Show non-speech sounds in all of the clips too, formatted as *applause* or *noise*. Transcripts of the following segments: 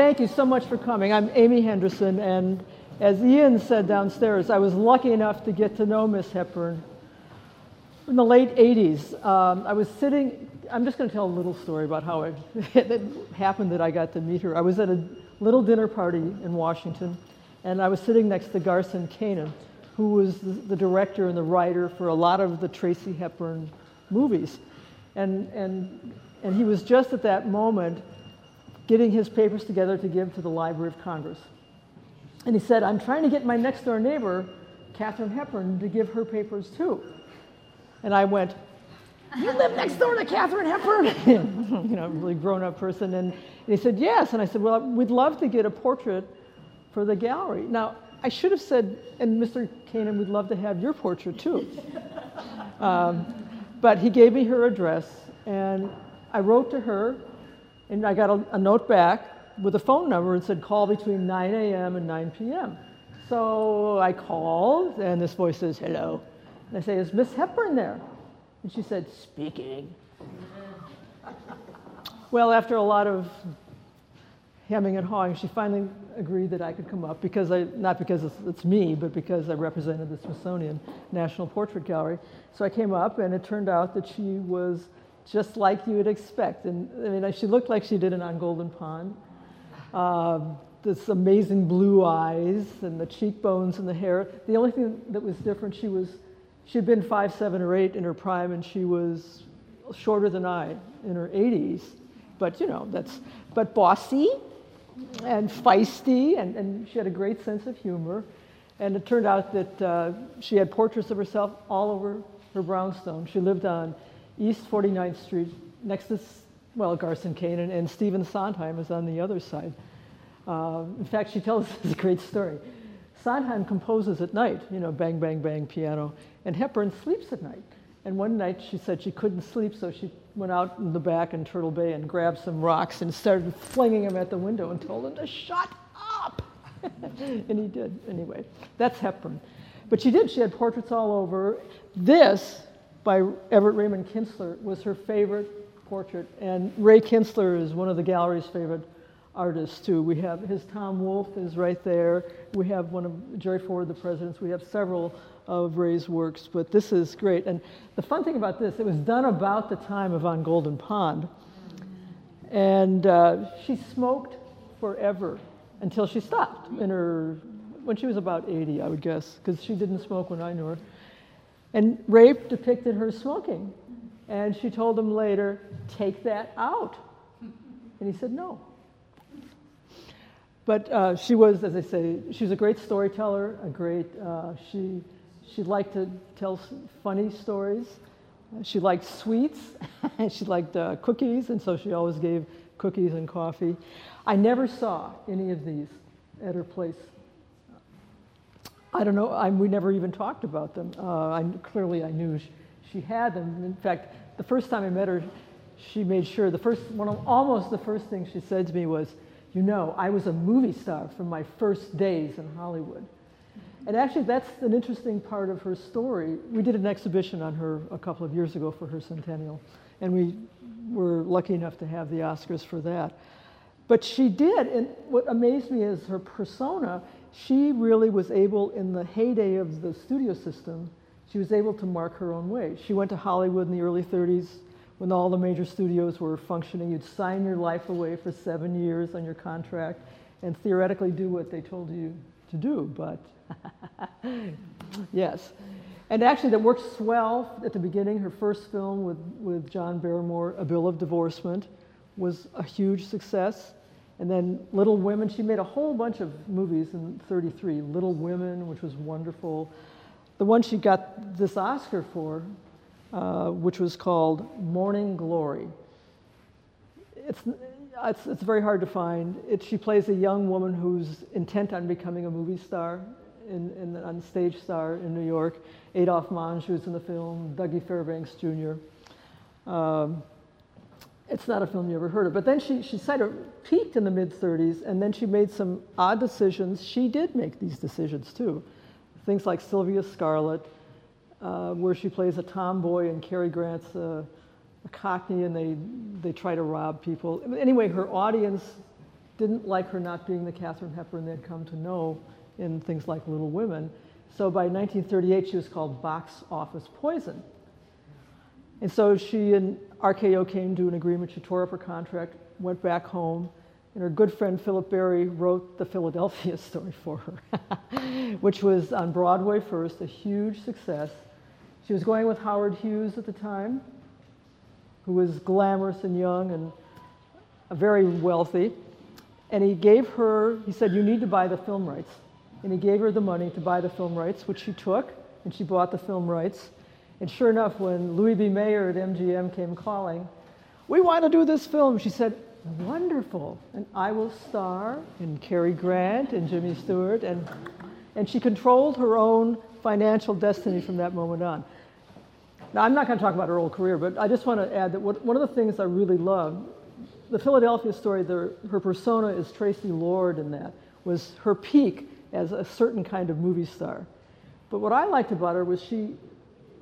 thank you so much for coming. I'm Amy Henderson, and as Ian said downstairs, I was lucky enough to get to know Miss Hepburn in the late 80s. Um, I was sitting, I'm just going to tell a little story about how it, *laughs* it happened that I got to meet her. I was at a little dinner party in Washington, and I was sitting next to Garson Kanin, who was the, the director and the writer for a lot of the Tracy Hepburn movies. And, and, and he was just at that moment getting his papers together to give to the Library of Congress. And he said, I'm trying to get my next door neighbor, Katharine Hepburn, to give her papers too. And I went, You live next door to Katharine Hepburn? *laughs* you know, a really grown up person. And, and he said, Yes. And I said, Well, we'd love to get a portrait for the gallery. Now, I should have said, and Mr. Kanin, we'd love to have your portrait too. *laughs* um, but he gave me her address, and I wrote to her and I got a, a note back with a phone number and said, call between 9 a.m. and 9 p.m. So I called, and this voice says, hello. And I say, is Miss Hepburn there? And she said, speaking. *laughs* well, after a lot of hemming and hawing, she finally agreed that I could come up because I, not because it's, it's, me, but because I represented the Smithsonian National Portrait Gallery. So I came up, and it turned out that she was just like you would expect. And I mean, she looked like she did it on Golden Pond. Uh, this amazing blue eyes and the cheekbones and the hair. The only thing that was different, she was, she'd been five, seven, or eight in her prime, and she was shorter than I in her 80s. But you know, that's but bossy and feisty, and, and she had a great sense of humor. And it turned out that uh, she had portraits of herself all over her brownstone. She lived on East 49th Street, next to, well, Garson Kanin, and Stephen Sondheim is on the other side. Uh, in fact, she tells *laughs* this great story. Sondheim composes at night, you know, bang, bang, bang, piano, and Hepburn sleeps at night. And one night she said she couldn't sleep, so she went out in the back in Turtle Bay and grabbed some rocks and started flinging them at the window and told him to shut up. *laughs* and he did, anyway. That's Hepburn. But she did, she had portraits all over. This by Everett Raymond Kinstler was her favorite portrait. And Ray Kinstler is one of the gallery's favorite artists too. We have his Tom Wolfe is right there. We have one of Jerry Ford, the presidents. We have several of Ray's works, but this is great. And the fun thing about this, it was done about the time of On Golden Pond. And uh, she smoked forever until she stopped in her, when she was about 80, I would guess, because she didn't smoke when I knew her. And Ray depicted her smoking. And she told him later, take that out. And he said, no. But uh, she was, as I say, she was a great storyteller, a great, uh, she, she liked to tell funny stories. She liked sweets, and *laughs* she liked uh, cookies, and so she always gave cookies and coffee. I never saw any of these at her place I don't know, I, we never even talked about them. Uh, I, clearly, I knew she, she, had them. In fact, the first time I met her, she made sure, the first, one of, almost the first thing she said to me was, You know, I was a movie star from my first days in Hollywood. And actually, that's an interesting part of her story. We did an exhibition on her a couple of years ago for her centennial, and we were lucky enough to have the Oscars for that. But she did, and what amazed me is her persona she really was able, in the heyday of the studio system, she was able to mark her own way. She went to Hollywood in the early 30s when all the major studios were functioning. You'd sign your life away for seven years on your contract and theoretically do what they told you to do, but *laughs* yes. And actually, that worked swell at the beginning. Her first film with, with John Barrymore, A Bill of Divorcement, was a huge success. And then Little Women, she made a whole bunch of movies in 33. Little Women, which was wonderful. The one she got this Oscar for, uh, which was called Morning Glory. It's, it's, it's very hard to find. It, she plays a young woman who's intent on becoming a movie star, in, in, on stage star in New York. Adolph Menjou was in the film, Dougie Fairbanks Jr. Um, it's not a film you ever heard of. But then she, she sort of peaked in the mid 30s, and then she made some odd decisions. She did make these decisions too. Things like Sylvia Scarlett, uh, where she plays a tomboy, and Cary Grant's a, a cockney, and they, they try to rob people. Anyway, her audience didn't like her not being the Katharine Hepburn they'd come to know in things like Little Women. So by 1938, she was called Box Office Poison. And so she and RKO came to an agreement. She tore up her contract, went back home, and her good friend Philip Barry wrote the Philadelphia *laughs* story for her, *laughs* which was on Broadway first, a huge success. She was going with Howard Hughes at the time, who was glamorous and young and very wealthy. And he gave her, he said, You need to buy the film rights. And he gave her the money to buy the film rights, which she took, and she bought the film rights. And sure enough, when Louis B. Mayer at MGM came calling, we want to do this film, she said, wonderful. And I will star in Cary Grant and Jimmy Stewart. And, and she controlled her own financial destiny from that moment on. Now, I'm not going to talk about her whole career, but I just want to add that what, one of the things I really love, the Philadelphia story, the, her persona is Tracy Lord in that, was her peak as a certain kind of movie star. But what I liked about her was she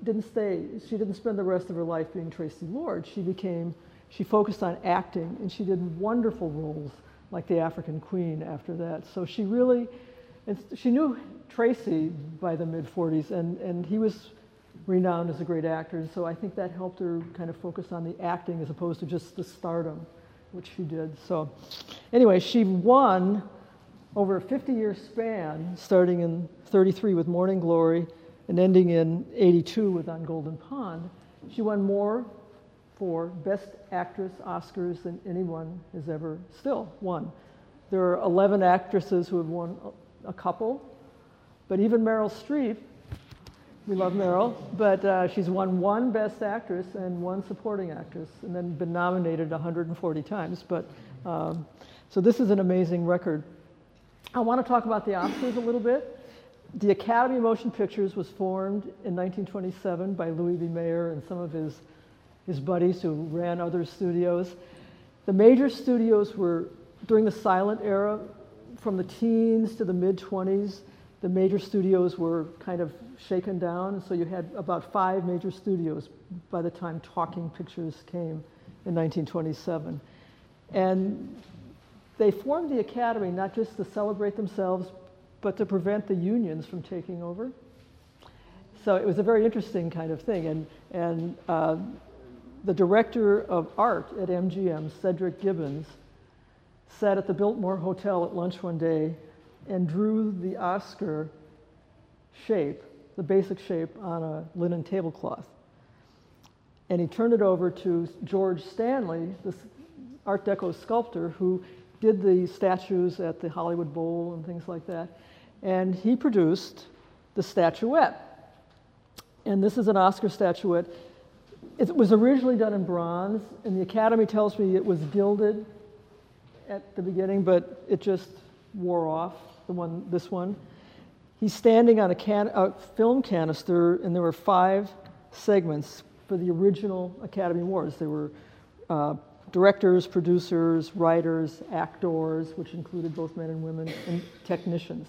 didn't stay, she didn't spend the rest of her life being Tracy Lord. She became, she focused on acting and she did wonderful roles like the African Queen after that. So she really, and she knew Tracy by the mid 40s and, and he was renowned as a great actor. And so I think that helped her kind of focus on the acting as opposed to just the stardom, which she did. So anyway, she won over a 50 year span, starting in 33 with Morning Glory and ending in 82 with On Golden Pond, she won more for Best Actress Oscars than anyone has ever still won. There are 11 actresses who have won a couple, but even Meryl Streep, we love Meryl, but uh, she's won one Best Actress and one Supporting Actress, and then been nominated 140 times. But um, so this is an amazing record. I want to talk about the Oscars a little bit. The Academy of Motion Pictures was formed in 1927 by Louis B. Mayer and some of his, his buddies who ran other studios. The major studios were during the silent era, from the teens to the mid 20s, the major studios were kind of shaken down. So you had about five major studios by the time Talking Pictures came in 1927. And they formed the Academy not just to celebrate themselves, but to prevent the unions from taking over. So it was a very interesting kind of thing. And, and uh, the director of art at MGM, Cedric Gibbons, sat at the Biltmore Hotel at lunch one day and drew the Oscar shape, the basic shape, on a linen tablecloth. And he turned it over to George Stanley, this Art Deco sculptor who did the statues at the Hollywood Bowl and things like that. And he produced the statuette. And this is an Oscar statuette. It was originally done in bronze, and the Academy tells me it was gilded at the beginning, but it just wore off, the one, this one. He's standing on a, can, a film canister, and there were five segments for the original Academy Awards. There were uh, directors, producers, writers, actors, which included both men and women, and technicians.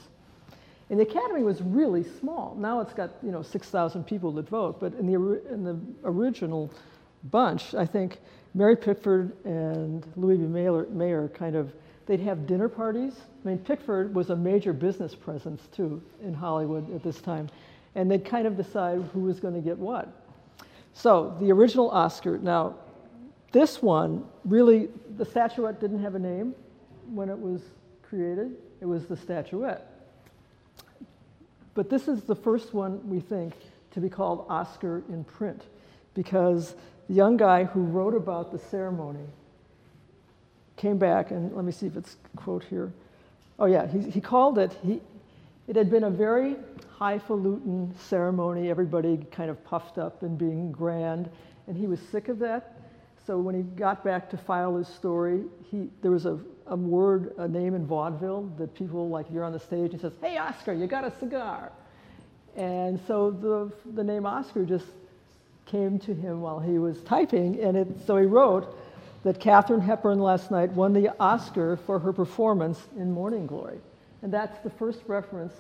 And the academy was really small. Now it's got you know 6,000 people that vote, but in the, in the original bunch, I think Mary Pickford and Louis B. Mayer, Mayer kind of, they'd have dinner parties. I mean, Pickford was a major business presence too in Hollywood at this time. And they'd kind of decide who was going to get what. So the original Oscar, now this one, really, the statuette didn't have a name when it was created. It was the statuette. But this is the first one, we think, to be called Oscar in print because the young guy who wrote about the ceremony came back, and let me see if it's quote here. Oh, yeah, he, he called it, he, it had been a very highfalutin ceremony, everybody kind of puffed up and being grand, and he was sick of that. So when he got back to file his story, he, there was a, a word, a name in vaudeville that people, like you're on the stage and says, hey, Oscar, you got a cigar. And so the, the name Oscar just came to him while he was typing. And it, so he wrote that Katharine Hepburn last night won the Oscar for her performance in Morning Glory. And that's the first reference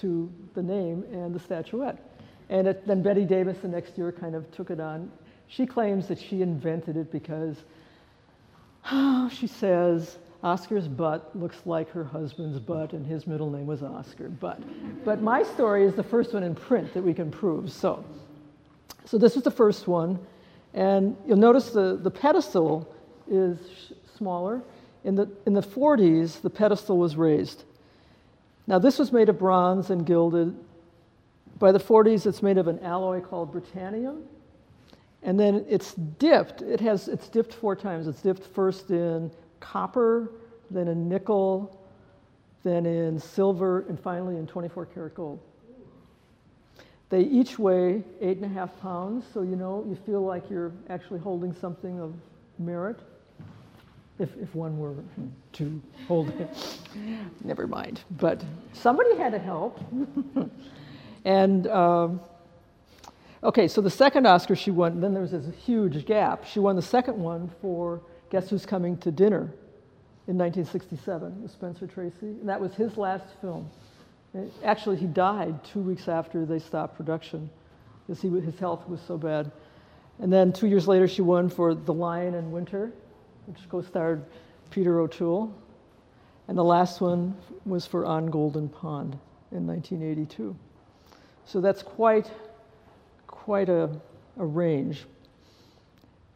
to the name and the statuette. And it, then Bette Davis the next year kind of took it on she claims that she invented it because, oh, *sighs* she says, Oscar's butt looks like her husband's butt, and his middle name was Oscar. But, but my story is the first one in print that we can prove. So, so this is the first one. And you'll notice the, the pedestal is smaller. In the, in the 40s, the pedestal was raised. Now, this was made of bronze and gilded. By the 40s, it's made of an alloy called Britannium. And then it's dipped. It has, it's dipped four times. It's dipped first in copper, then in nickel, then in silver, and finally in 24 karat gold. They each weigh eight and a half pounds, so you know, you feel like you're actually holding something of merit. If, if one were to hold it, *laughs* never mind. But somebody had to help. *laughs* and um, okay, so the second Oscar she won, then there was this huge gap. She won the second one for Guess Who's Coming to Dinner in 1967 with Spencer Tracy. And that was his last film. Actually, he died two weeks after they stopped production because he, his health was so bad. And then two years later, she won for The Lion in Winter, which co starred Peter O'Toole. And the last one was for On Golden Pond in 1982. So that's quite, quite a, a range.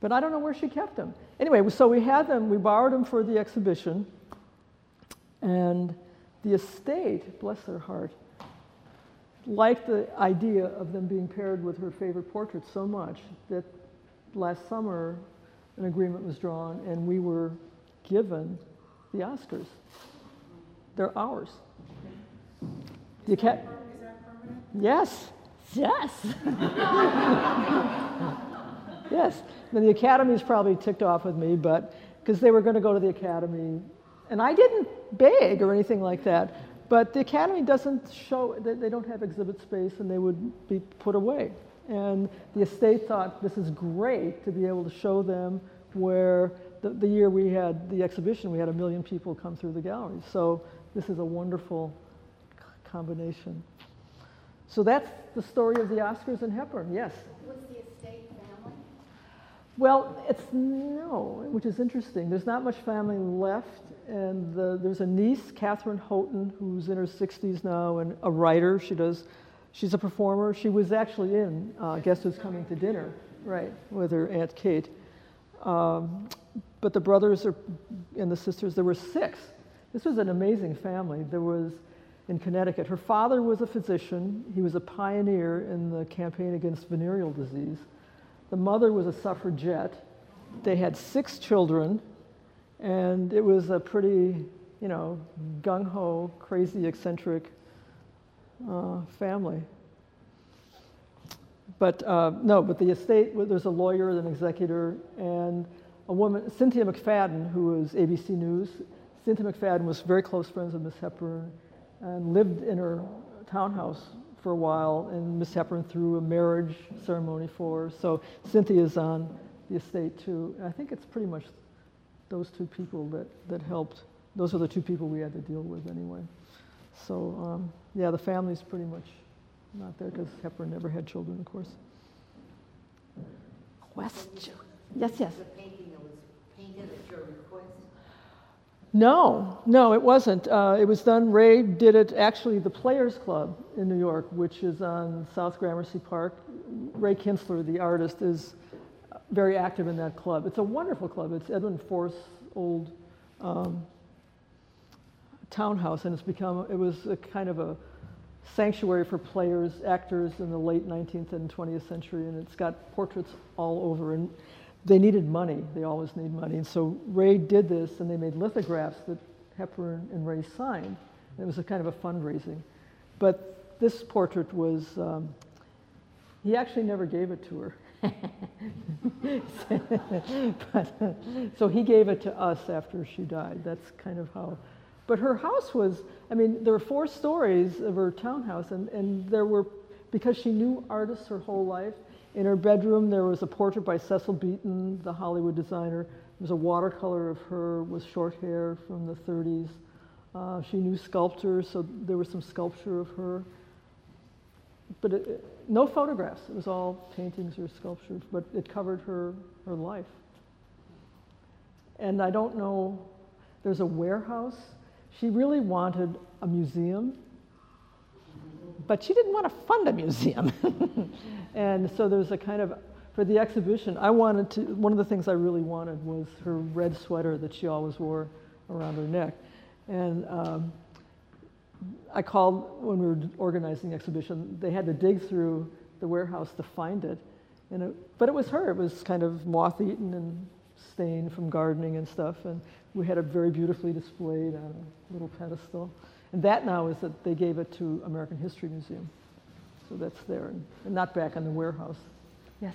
But I don't know where she kept them. Anyway, so we had them, we borrowed them for the exhibition. And the estate, bless their heart, liked the idea of them being paired with her favorite portrait so much that last summer an agreement was drawn and we were given the Oscars. They're ours. Is the cat. Yes. Yes. *laughs* yes. And the Academy's probably ticked off with me, but because they were going to go to the Academy and I didn't beg or anything like that, but the Academy doesn't show, they don't have exhibit space and they would be put away. And the estate thought this is great to be able to show them where the, the year we had the exhibition, we had a million people come through the gallery. So this is a wonderful combination. So that's the story of the Oscars and Hepburn, yes. Was the estate family? Well, it's no, which is interesting. There's not much family left, and the, there's a niece, Katharine Houghton, who's in her 60s now and a writer. She does, she's a performer. She was actually in uh, Guess Who's Coming to Dinner, right, with her Aunt Kate. Um, but the brothers are, and the sisters, there were six. This was an amazing family. There was in Connecticut. Her father was a physician. He was a pioneer in the campaign against venereal disease. The mother was a suffragette. They had six children, and it was a pretty, you know, gung ho, crazy, eccentric uh, family. But uh, no, but the estate, there's a lawyer, an executor, and a woman, Cynthia McFadden, who was ABC News. Cynthia McFadden was very close friends with Miss Hepburn and lived in her townhouse for a while, and Miss Hepburn threw a marriage ceremony for her. So Cynthia's on the estate too. And I think it's pretty much those two people that, that helped. Those are the two people we had to deal with anyway. So um, yeah, the family's pretty much not there because Hepburn never had children, of course. Question? Yes, yes. The painting that was painted at your request? No, no, it wasn't. Uh, it was done, Ray did it, actually, the Players Club in New York, which is on South Gramercy Park. Ray Kinstler, the artist, is very active in that club. It's a wonderful club. It's Edwin Forst's old um, townhouse, and it's become, it was a kind of a sanctuary for players, actors in the late 19th and 20th century, and it's got portraits all over. And they needed money. They always need money. And so Ray did this, and they made lithographs that Hepburn and Ray signed. And it was a kind of a fundraising. But this portrait was, um, he actually never gave it to her. *laughs* but, so he gave it to us after she died. That's kind of how. But her house was, I mean, there were four stories of her townhouse, and, and there were, because she knew artists her whole life, in her bedroom, there was a portrait by Cecil Beaton, the Hollywood designer. There was a watercolor of her with short hair from the 30s. Uh, she knew sculptors, so there was some sculpture of her. But it, no photographs. It was all paintings or sculptures, but it covered her, her life. And I don't know, there's a warehouse. She really wanted a museum, but she didn't want to fund a museum. *laughs* and so there's a kind of, for the exhibition, I wanted to, one of the things I really wanted was her red sweater that she always wore around her neck. And um, I called when we were organizing the exhibition, they had to dig through the warehouse to find it. And it, but it was her. It was kind of moth eaten and stained from gardening and stuff. And we had it very beautifully displayed on a little pedestal. And that now is that they gave it to American History Museum. So that's there and, and not back in the warehouse. Yes?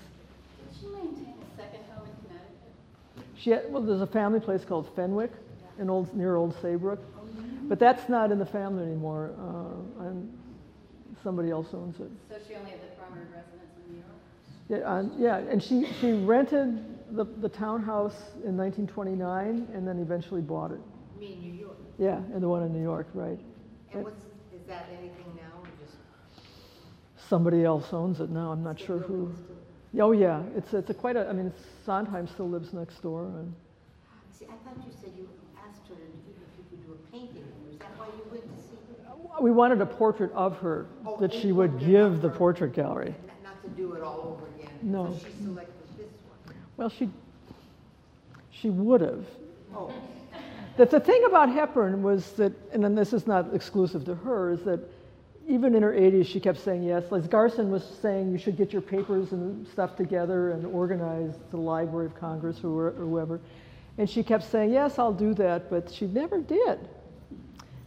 Did she maintain a second home in Connecticut? She had, well, there's a family place called Fenwick in old, near Old Saybrook. But that's not in the family anymore. Uh, and somebody else owns it. So she only had the primary residence in New York? Yeah, yeah, and she, she rented the, the townhouse in 1929 and then eventually bought it. Me in New York. Yeah, and the one in New York, right. And what's, is that anything now or just? Somebody else owns it now, I'm not sure who. Oh, yeah, it's, it's a quite a, I mean, Sondheim still lives next door and, See, I thought you said you asked her if you could do a painting. Is that why you went to see her? we wanted a portrait of her Oh, that she would give the portrait gallery. Not- to do it all over again? No. So she selected this one? Well, she, she would have. Oh, The, the thing about Hepburn was that, and then this is not exclusive to her, is that even in her 80s, she kept saying yes. Like Garson was saying, you should get your papers and stuff together and organize the Library of Congress or, or whoever. And she kept saying, yes, I'll do that, but she never did.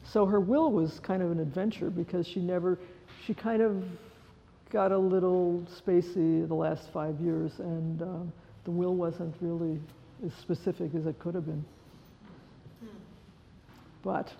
So her will was kind of an adventure because she never, she kind of got a little spacey the last five years, and um, the will wasn't really as specific as it could have been. But,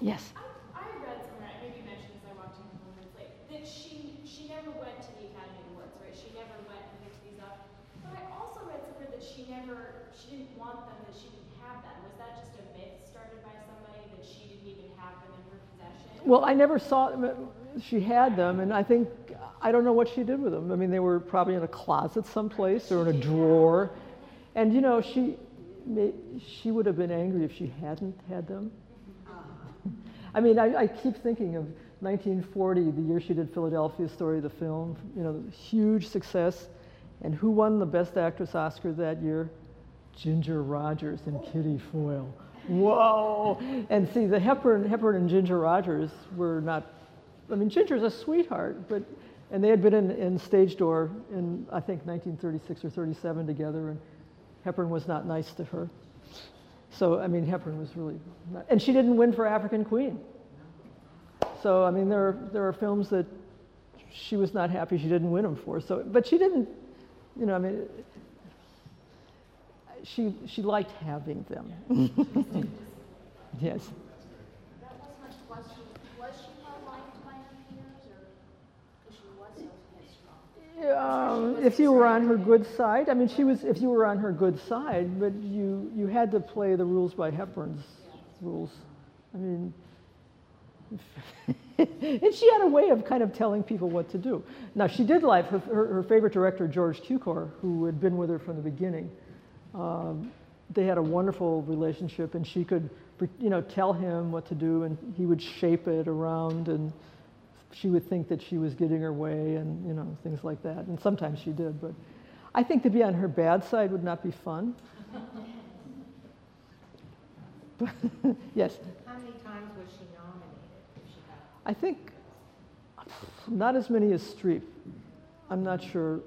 yes. I, I read somewhere, I maybe mentioned this, I walked in a couple minutes late, that she, she never went to the Academy Awards, right? She never went and picked these up. But I also read somewhere that she never, she didn't want them, that she didn't have them. Was that just a myth started by somebody, that she didn't even have them in her possession? Well, I never saw them. She had them, and I think, I don't know what she did with them. I mean, they were probably in a closet someplace or in a drawer. And, you know, she, may, she would have been angry if she hadn't had them. Uh-huh. I mean, I, I keep thinking of 1940, the year she did Philadelphia Story, the film, you know, huge success. And who won the Best Actress Oscar that year? Ginger Rogers and Kitty Foyle. Whoa! And see, the Hepburn, Hepburn and Ginger Rogers were not, I mean, Ginger's a sweetheart, but, and they had been in, in Stage Door in, I think, 1936 or 37 together, and Hepburn was not nice to her. So, I mean, Hepburn was really, not, and she didn't win for African Queen. So, I mean, there are, there are films that she was not happy she didn't win them for. So, but she didn't, you know, I mean, she, she liked having them. *laughs* yes. Um, if you were on her good side, I mean, she was. If you were on her good side, but you you had to play the rules by Hepburn's rules. I mean, *laughs* and she had a way of kind of telling people what to do. Now she did like her her, her favorite director George Cukor, who had been with her from the beginning. Um, they had a wonderful relationship, and she could, you know, tell him what to do, and he would shape it around and she would think that she was getting her way and you know things like that. And sometimes she did but i think to be on her bad side would not be fun. *laughs* Yes? How many times was she nominated? she i think not as many as streep. I'm not sure.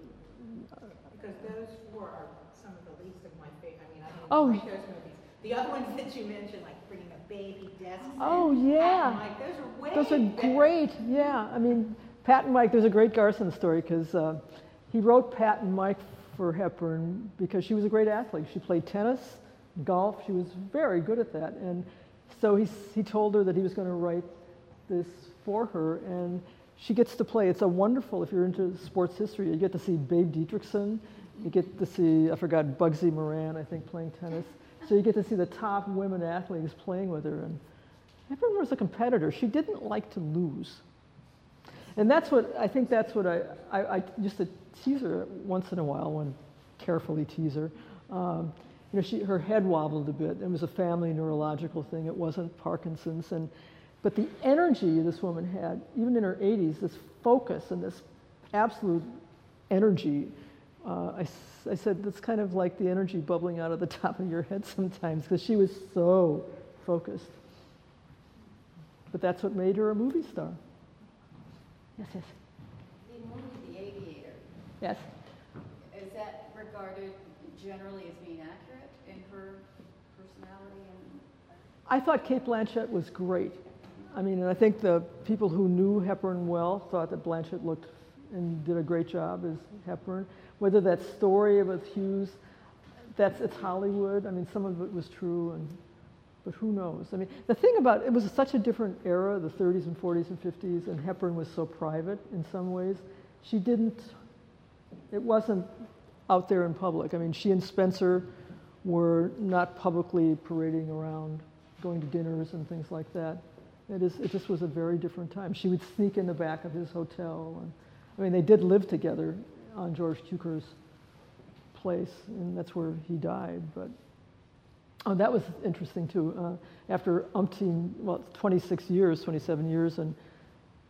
Because those four are some of the least of my favorite, I mean, I Oh. like those movies. The other ones that you mentioned, like Bringing a Baby, Desks. and Oh, yeah. Mike, those are way Those are better. great, yeah. I mean, Pat and Mike, there's a great Garson story because uh, he wrote Pat and Mike for Hepburn because she was a great athlete. She played tennis, golf, she was very good at that. And so he, he told her that he was going to write this for her, and she gets to play. It's a wonderful, if you're into sports history, you get to see Babe Didrikson, you get to see, I forgot, Gussie Moran, I think, playing tennis. So you get to see the top women athletes playing with her. And Hepburn was a competitor. She didn't like to lose. And that's what, I think that's what I, I, I used to tease her once in a while, when carefully tease her. Um, you know, she, her head wobbled a bit. It was a family neurological thing. It wasn't Parkinson's. And, but the energy this woman had, even in her 80s, this focus and this absolute energy, uh, I, s- I said, that's kind of like the energy bubbling out of the *laughs* top of your head sometimes, because she was so focused. But that's what made her a movie star. Yes, yes, The movie The Aviator, yes. is that regarded generally as being accurate in her personality and? I thought Cate Blanchett was great. I mean, and I think the people who knew Hepburn well thought that Blanchett looked and did a great job as Hepburn. Whether that story with Hughes, that's it's Hollywood. I mean, some of it was true, and but who knows? I mean, the thing about it was such a different era, the 30s and 40s and 50s, and Hepburn was so private in some ways. She didn't. It wasn't out there in public. I mean, she and Spencer were not publicly parading around, going to dinners and things like that. It, is, it just was a very different time. She would sneak in the back of his hotel. And, I mean, they did live together on George Cukor's place, and that's where he died. But oh, that was interesting too. Uh, after umpteen, well, 26 years, 27 years, and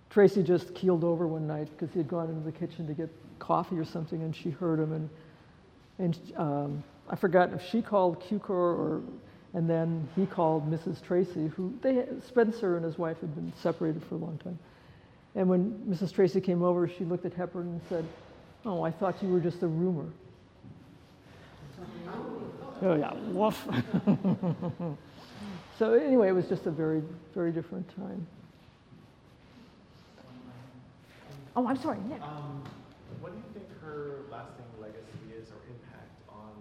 Tracy just keeled over one night because he had gone into the kitchen to get coffee or something, and she heard him, and and um, I forgot if she called Cukor or, and then he called Mrs. Tracy, who they Spencer and his wife had been separated for a long time. And when Mrs. Tracy came over, she looked at Hepburn and said, "Oh, I thought you were just a rumor." Oh yeah, woof. *laughs* so anyway, it was just a very, very different time. Oh, I'm sorry, Nick. Um, what do you think her lasting legacy is or impact on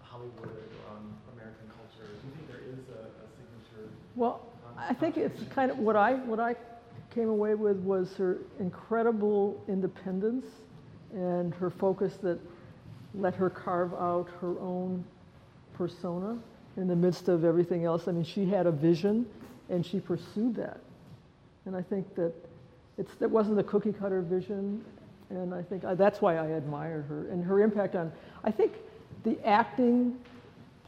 Hollywood or on American culture? Do you think there is a, a signature? Well, I think it's kind of what I what I came away with was her incredible independence and her focus that let her carve out her own persona in the midst of everything else. I mean, she had a vision and she pursued that. And I think that it's that wasn't the cookie cutter vision and I think I, that's why I admired her and her impact on I think the acting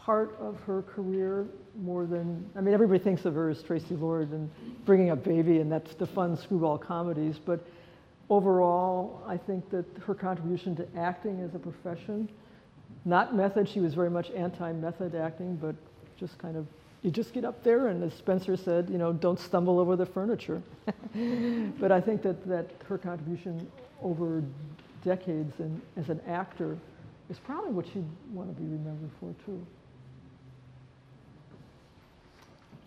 part of her career more than I mean everybody thinks of her as Tracy Lord and bringing up Baby and that's the fun screwball comedies but overall I think that her contribution to acting as a profession not method she was very much anti-method acting but just kind of you just get up there and as Spencer said you know don't stumble over the furniture *laughs* but I think that that her contribution over decades and as an actor is probably what she'd want to be remembered for too.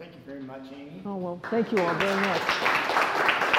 Thank you very much, Amy. Oh, well, thank you all very much.